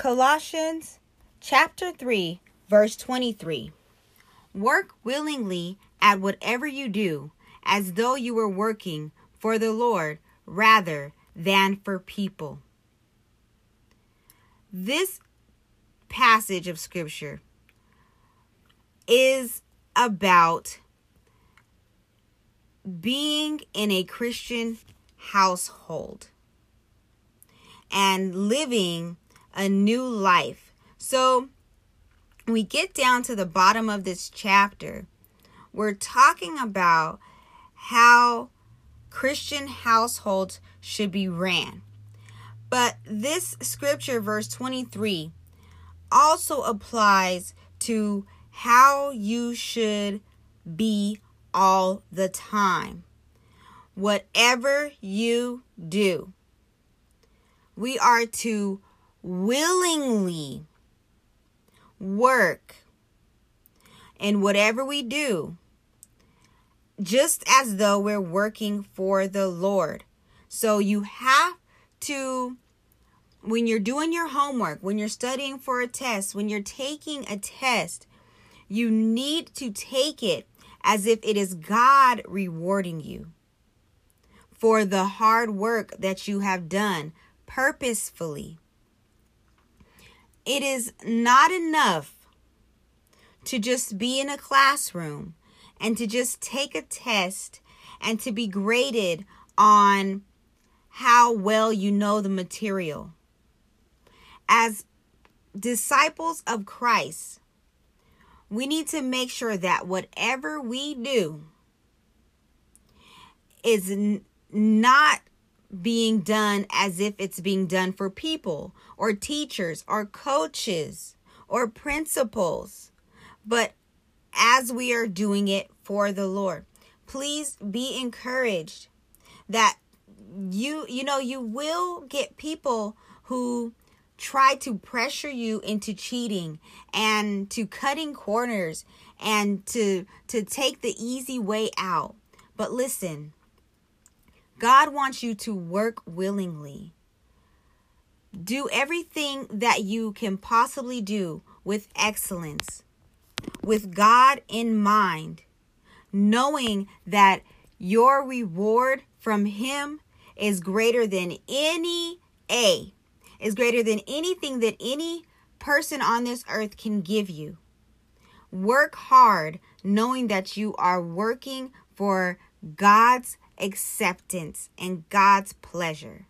Colossians chapter 3, verse 23. Work willingly at whatever you do, as though you were working for the Lord rather than for people. This passage of scripture is about being in a Christian household and living a new life. So, we get down to the bottom of this chapter, we're talking about how Christian households should be ran. But this scripture, verse 23, also applies to how you should be all the time. Whatever you do, we are to willingly work in whatever we do, just as though we're working for the Lord. So you have to, when you're doing your homework, when you're studying for a test, when you're taking a test, you need to take it as if it is God rewarding you for the hard work that you have done purposefully. It is not enough to just be in a classroom and to just take a test and to be graded on how well you know the material. As disciples of Christ, we need to make sure that whatever we do is not being done as if it's being done for people or teachers or coaches or principals, but as we are doing it for the Lord. Please be encouraged that you you know you will get people who try to pressure you into cheating and to cutting corners and to to take the easy way out. But listen, God wants you to work willingly. Do everything that you can possibly do with excellence, with God in mind, knowing that your reward from Him is greater than any A, is greater than anything that any person on this earth can give you. Work hard knowing that you are working for God's acceptance and God's pleasure.